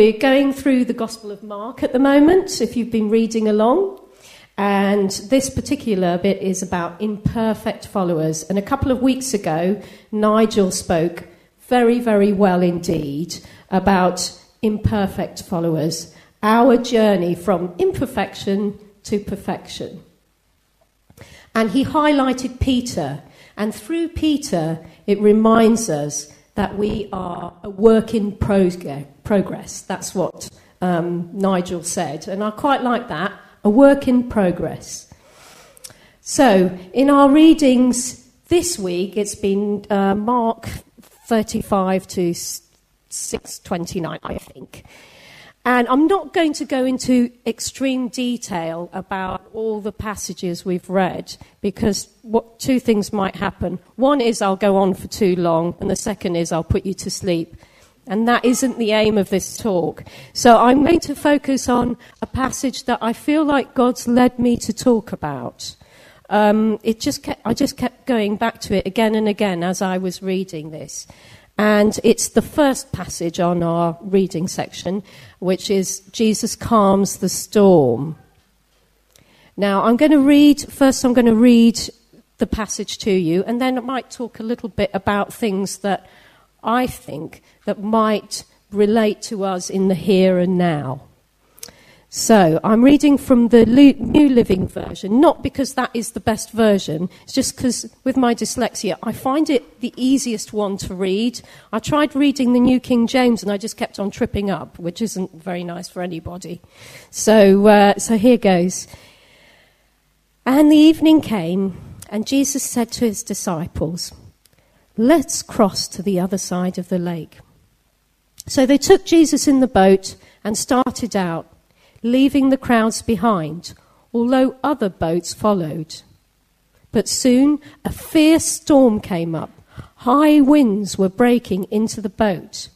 we're going through the Gospel of Mark at the moment, if you've been reading along. And this particular bit is about imperfect followers. And a couple of weeks ago, Nigel spoke very, very well indeed about imperfect followers, our journey from imperfection to perfection. And he highlighted Peter. And through Peter, it reminds us that we are a work in progress. That's what um, Nigel said. And I quite like that a work in progress. So, in our readings this week, it's been uh, Mark 35 to 629, I think. And I'm not going to go into extreme detail about all the passages we've read because what, two things might happen. One is I'll go on for too long, and the second is I'll put you to sleep. And that isn't the aim of this talk. So I'm going to focus on a passage that I feel like God's led me to talk about. Um, it just kept, I just kept going back to it again and again as I was reading this. And it's the first passage on our reading section, which is Jesus calms the storm. Now, I'm going to read, first, I'm going to read the passage to you, and then I might talk a little bit about things that I think that might relate to us in the here and now. So, I'm reading from the New Living Version, not because that is the best version, it's just because with my dyslexia, I find it the easiest one to read. I tried reading the New King James and I just kept on tripping up, which isn't very nice for anybody. So, uh, so here goes. And the evening came, and Jesus said to his disciples, Let's cross to the other side of the lake. So they took Jesus in the boat and started out, leaving the crowds behind, although other boats followed. But soon a fierce storm came up. High winds were breaking into the boat,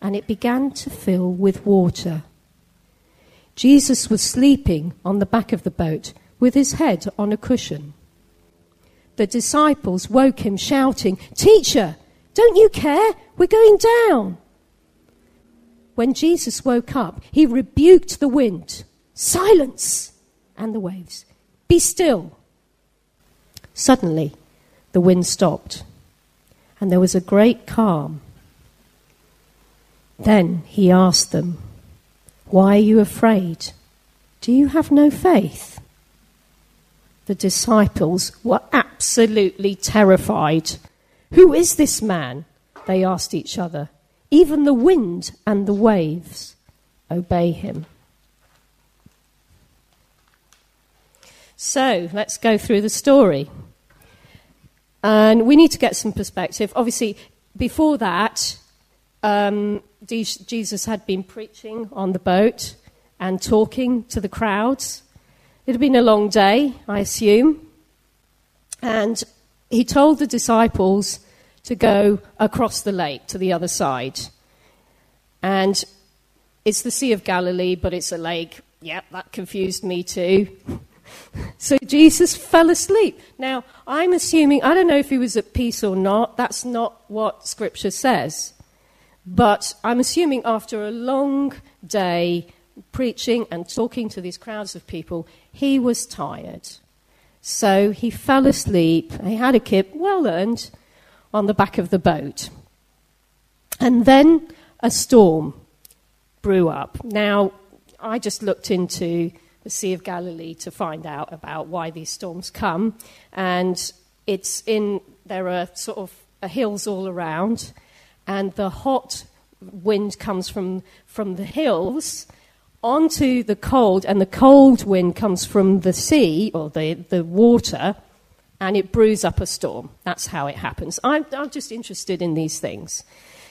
and it began to fill with water. Jesus was sleeping on the back of the boat with his head on a cushion the disciples woke him, shouting, Teacher, don't you care? We're going down. When Jesus woke up, he rebuked the wind, Silence, and the waves. Be still. Suddenly, the wind stopped, and there was a great calm. Then he asked them, Why are you afraid? Do you have no faith? The disciples were absolutely terrified. Who is this man? They asked each other. Even the wind and the waves obey him. So let's go through the story. And we need to get some perspective. Obviously, before that, um, Jesus had been preaching on the boat and talking to the crowds. It had been a long day, I assume. And he told the disciples to go across the lake to the other side. And it's the Sea of Galilee, but it's a lake. Yep, that confused me too. so Jesus fell asleep. Now, I'm assuming, I don't know if he was at peace or not. That's not what Scripture says. But I'm assuming after a long day preaching and talking to these crowds of people, he was tired. So he fell asleep. He had a kip, well earned, on the back of the boat. And then a storm brew up. Now, I just looked into the Sea of Galilee to find out about why these storms come. And it's in, there are sort of uh, hills all around, and the hot wind comes from, from the hills onto the cold, and the cold wind comes from the sea or the, the water, and it brews up a storm. That's how it happens. I'm, I'm just interested in these things.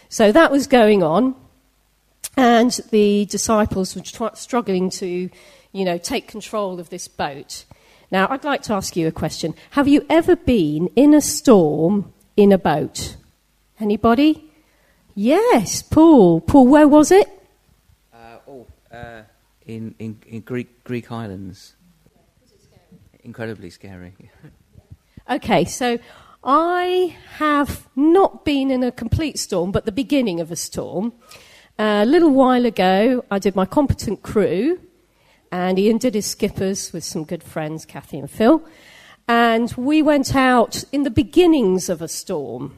So that was going on, and the disciples were tr- struggling to, you know, take control of this boat. Now, I'd like to ask you a question. Have you ever been in a storm in a boat? Anybody? Yes, Paul. Paul, where was it? Uh, in, in, in Greek, Greek islands. Incredibly scary. okay, so I have not been in a complete storm, but the beginning of a storm. a little while ago, I did my competent crew, and Ian did his skippers with some good friends, Kathy and Phil. And we went out in the beginnings of a storm.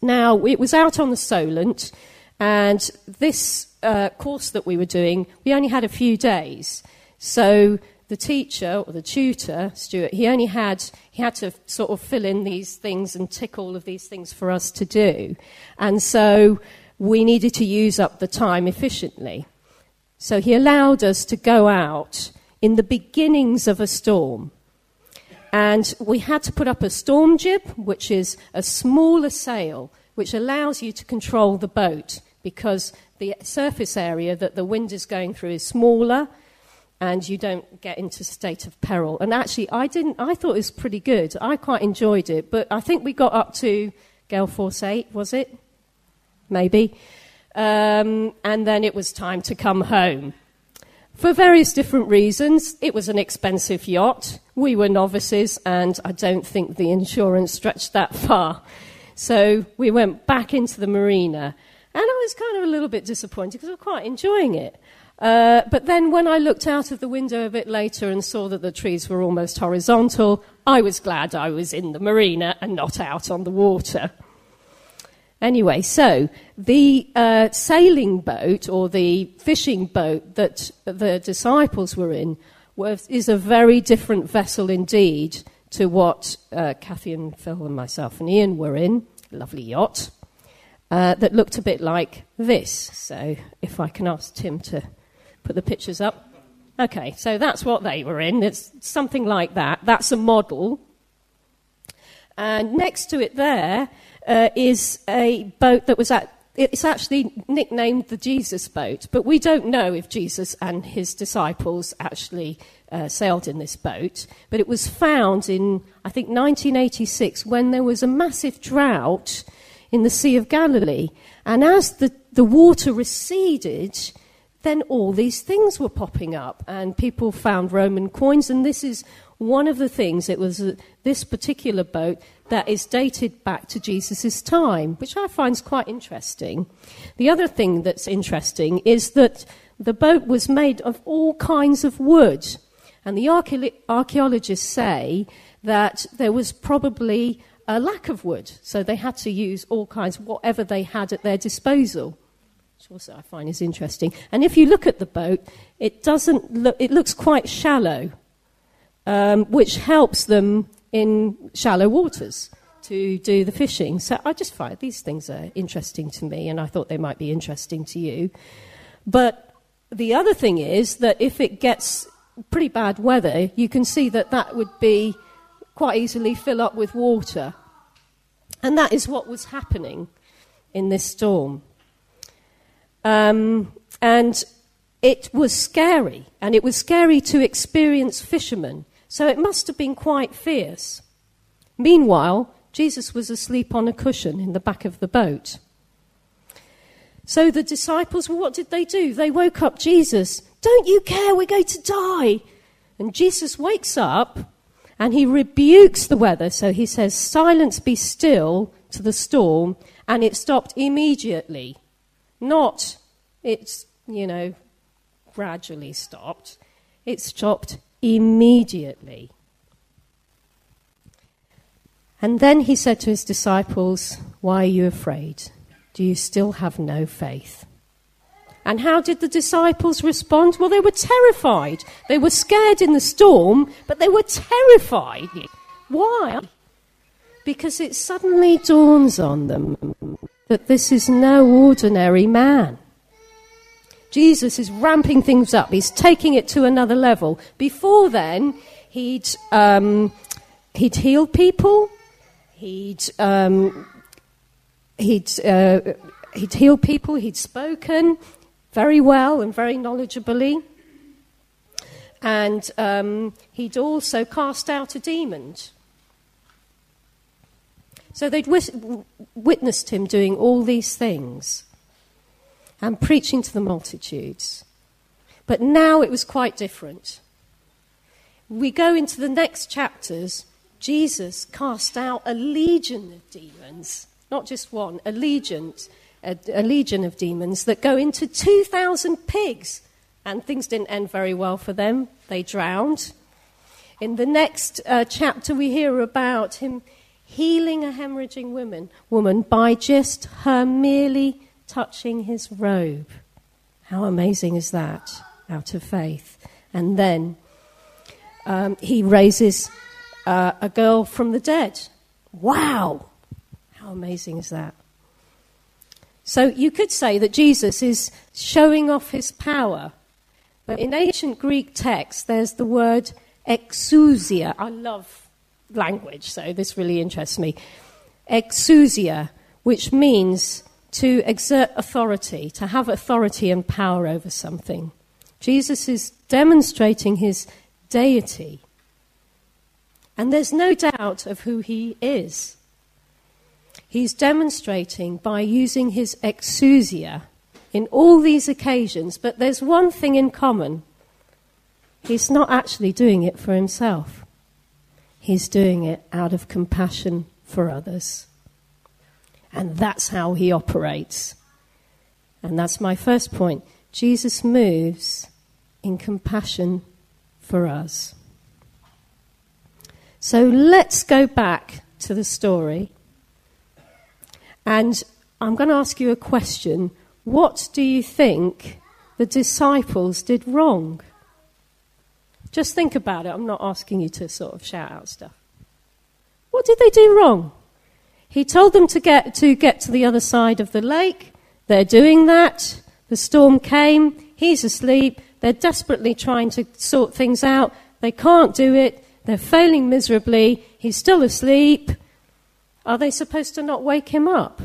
Now, it was out on the Solent, and this uh, course that we were doing, we only had a few days. So the teacher or the tutor, Stuart, he only had he had to sort of fill in these things and tick all of these things for us to do. And so we needed to use up the time efficiently. So he allowed us to go out in the beginnings of a storm. And we had to put up a storm jib, which is a smaller sail, which allows you to control the boat because the surface area that the wind is going through is smaller and you don't get into state of peril. And actually, I didn't. I thought it was pretty good. I quite enjoyed it, but I think we got up to Gale Force Eight, was it? Maybe. Um, and then it was time to come home. For various different reasons, it was an expensive yacht. We were novices, and I don't think the insurance stretched that far. So we went back into the marina, and I was kind of a little bit disappointed because I was quite enjoying it. Uh, but then when I looked out of the window a bit later and saw that the trees were almost horizontal, I was glad I was in the marina and not out on the water. Anyway, so the uh, sailing boat or the fishing boat that the disciples were in was, is a very different vessel indeed to what uh, Kathy and Phil and myself and Ian were in. Lovely yacht uh, that looked a bit like this. So if I can ask Tim to put the pictures up. Okay, so that's what they were in. It's something like that. That's a model. And next to it there uh, is a boat that was at, it's actually nicknamed the Jesus boat, but we don't know if Jesus and his disciples actually uh, sailed in this boat. But it was found in, I think, 1986 when there was a massive drought in the Sea of Galilee. And as the, the water receded, then all these things were popping up, and people found Roman coins. And this is one of the things, it was uh, this particular boat that is dated back to Jesus' time, which I find is quite interesting. The other thing that's interesting is that the boat was made of all kinds of wood. And the archaeologists say that there was probably a lack of wood, so they had to use all kinds, whatever they had at their disposal. Which also I find is interesting. And if you look at the boat, it doesn't look, it looks quite shallow, um, which helps them in shallow waters to do the fishing. So I just find these things are interesting to me, and I thought they might be interesting to you. But the other thing is that if it gets pretty bad weather, you can see that that would be quite easily fill up with water. And that is what was happening in this storm. Um, and it was scary, and it was scary to experience fishermen so it must have been quite fierce. Meanwhile, Jesus was asleep on a cushion in the back of the boat. So the disciples, well, what did they do? They woke up Jesus. Don't you care? We're going to die. And Jesus wakes up and he rebukes the weather. So he says, Silence, be still to the storm. And it stopped immediately. Not, it's, you know, gradually stopped. It stopped immediately. And then he said to his disciples, Why are you afraid? Do you still have no faith? And how did the disciples respond? Well, they were terrified. They were scared in the storm, but they were terrified. Why? Because it suddenly dawns on them that this is no ordinary man. Jesus is ramping things up. He's taking it to another level. Before then, he'd, um, he'd healed people. He'd, um, he'd, uh, he'd healed people. He'd spoken very well and very knowledgeably. And um, he'd also cast out a demon. So they'd witnessed him doing all these things and preaching to the multitudes. But now it was quite different. We go into the next chapters. Jesus cast out a legion of demons, not just one, a legion. a, a legion of demons that go into 2,000 pigs. And things didn't end very well for them. They drowned. In the next uh, chapter, we hear about him healing a hemorrhaging woman, woman by just her merely touching his robe. How amazing is that? Out of faith. And then um, he raises uh, a girl from the dead. Wow! How amazing is that? So you could say that Jesus is showing off his power. But in ancient Greek texts, there's the word exousia. I love language, so this really interests me. Exousia, which means to exert authority, to have authority and power over something. Jesus is demonstrating his deity. And there's no doubt of who he is. He's demonstrating by using his exousia in all these occasions, but there's one thing in common. He's not actually doing it for himself. He's doing it out of compassion for others. And that's how he operates. And that's my first point. Jesus moves in compassion for us. So let's go back to the story. And I'm going to ask you a question. What do you think the disciples did wrong? Just think about it. I'm not asking you to sort of shout out stuff. What did they do wrong? He told them to get to get to the other side of the lake. They're doing that. The storm came. He's asleep. They're desperately trying to sort things out. They can't do it. They're failing miserably. He's still asleep. Are they supposed to not wake him up?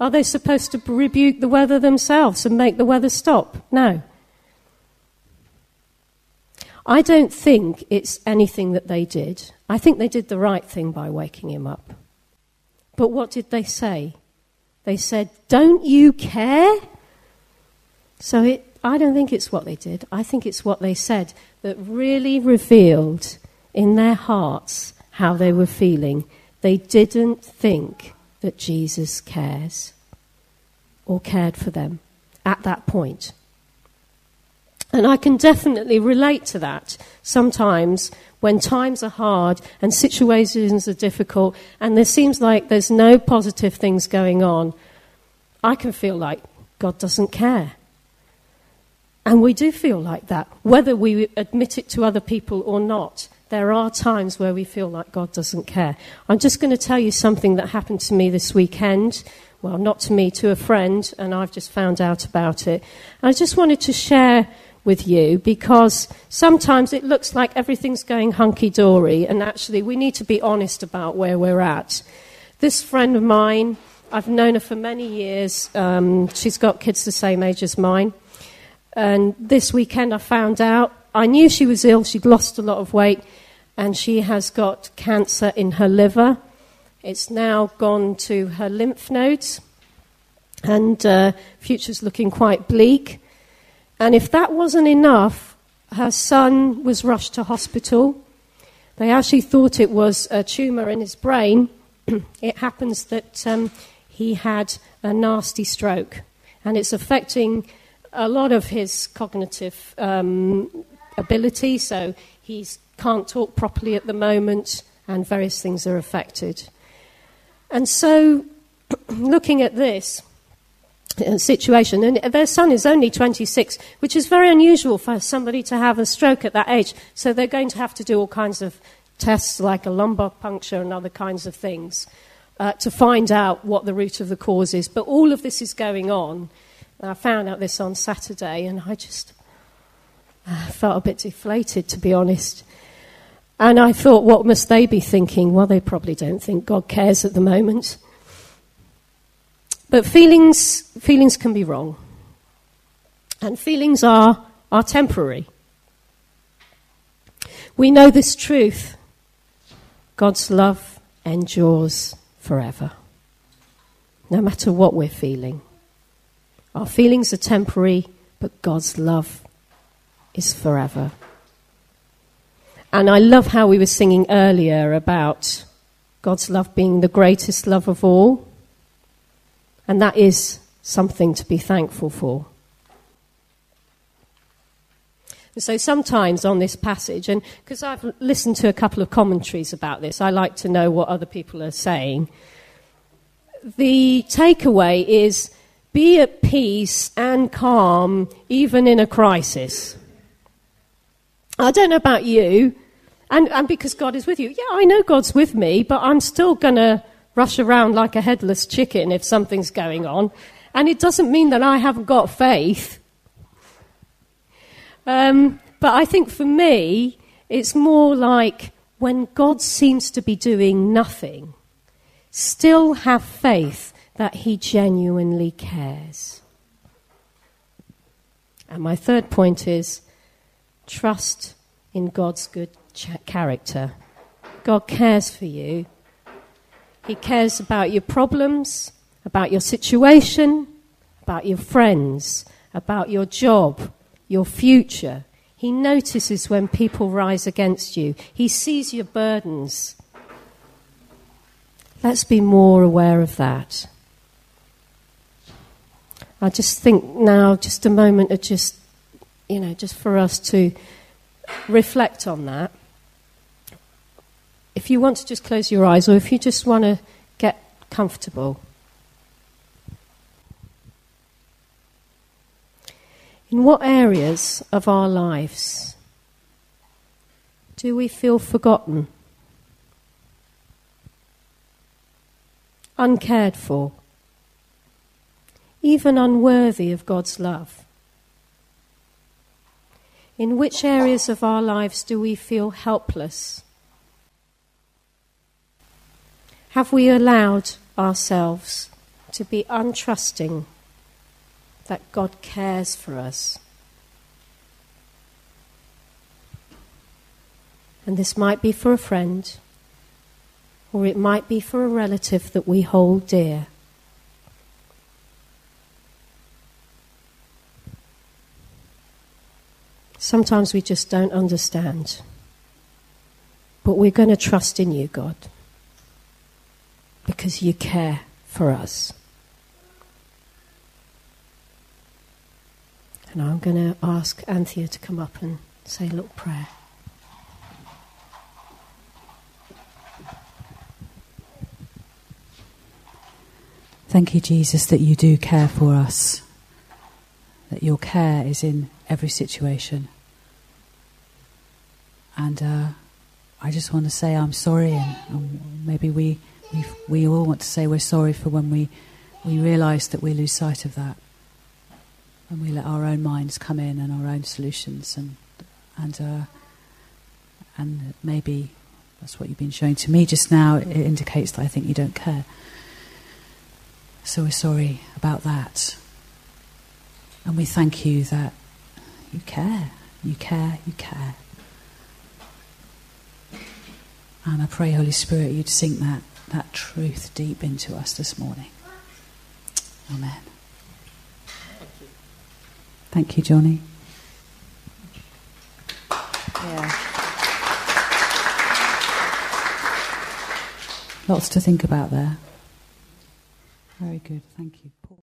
Are they supposed to rebuke the weather themselves and make the weather stop? No. I don't think it's anything that they did. I think they did the right thing by waking him up. But what did they say? They said, Don't you care? So it, I don't think it's what they did. I think it's what they said that really revealed in their hearts how they were feeling. They didn't think that Jesus cares or cared for them at that point. And I can definitely relate to that sometimes when times are hard and situations are difficult and there seems like there's no positive things going on. I can feel like God doesn't care. And we do feel like that, whether we admit it to other people or not. There are times where we feel like God doesn't care. I'm just going to tell you something that happened to me this weekend. Well, not to me, to a friend, and I've just found out about it. I just wanted to share with you because sometimes it looks like everything's going hunky dory, and actually, we need to be honest about where we're at. This friend of mine, I've known her for many years. Um, she's got kids the same age as mine. And this weekend, I found out I knew she was ill, she'd lost a lot of weight, and she has got cancer in her liver. It's now gone to her lymph nodes, and uh, future's looking quite bleak. And if that wasn't enough, her son was rushed to hospital. They actually thought it was a tumour in his brain. it happens that um, he had a nasty stroke, and it's affecting a lot of his cognitive um, ability. So he can't talk properly at the moment, and various things are affected. And so, looking at this, situation. And their son is only 26, which is very unusual for somebody to have a stroke at that age. So they're going to have to do all kinds of tests like a lumbar puncture and other kinds of things uh, to find out what the root of the cause is. But all of this is going on. I found out this on Saturday and I just uh, felt a bit deflated, to be honest. And I thought, what must they be thinking? Well, they probably don't think God cares at the moment. But feelings, feelings can be wrong. And feelings are, are temporary. We know this truth God's love endures forever, no matter what we're feeling. Our feelings are temporary, but God's love is forever. And I love how we were singing earlier about God's love being the greatest love of all. And that is something to be thankful for. So sometimes on this passage, and because I've listened to a couple of commentaries about this, I like to know what other people are saying. The takeaway is be at peace and calm even in a crisis. I don't know about you, and, and because God is with you. Yeah, I know God's with me, but I'm still going to rush around like a headless chicken if something's going on. And it doesn't mean that I haven't got faith. Um, but I think for me, it's more like when God seems to be doing nothing, still have faith that He genuinely cares. And my third point is trust in God's good ch- character. God cares for you. He cares about your problems, about your situation, about your friends, about your job, your future. He notices when people rise against you. He sees your burdens. Let's be more aware of that. I just think now, just a moment of just, you know, just for us to reflect on that. If you want to just close your eyes, or if you just want to get comfortable. In what areas of our lives do we feel forgotten, uncared for, even unworthy of God's love? In which areas of our lives do we feel helpless? Have we allowed ourselves to be untrusting that God cares for us. And this might be for a friend, or it might be for a relative that we hold dear. Sometimes we just don't understand. But we're going to trust in you, God, because you care for us. And I'm going to ask Anthea to come up and say a little prayer. Thank you, Jesus, that you do care for us, that your care is in every situation. And uh, I just want to say I'm sorry, and, and maybe we, we, we all want to say we're sorry for when we, we realise that we lose sight of that And we let our own minds come in and our own solutions and and uh, and maybe that's what you've been showing to me just now. It indicates that I think you don't care. So we're sorry about that, and we thank you that you care, you care, you care. And I pray, Holy Spirit, you'd sink that, that truth deep into us this morning. Amen. Thank you, Johnny. Yeah. Lots to think about there. Very good. Thank you.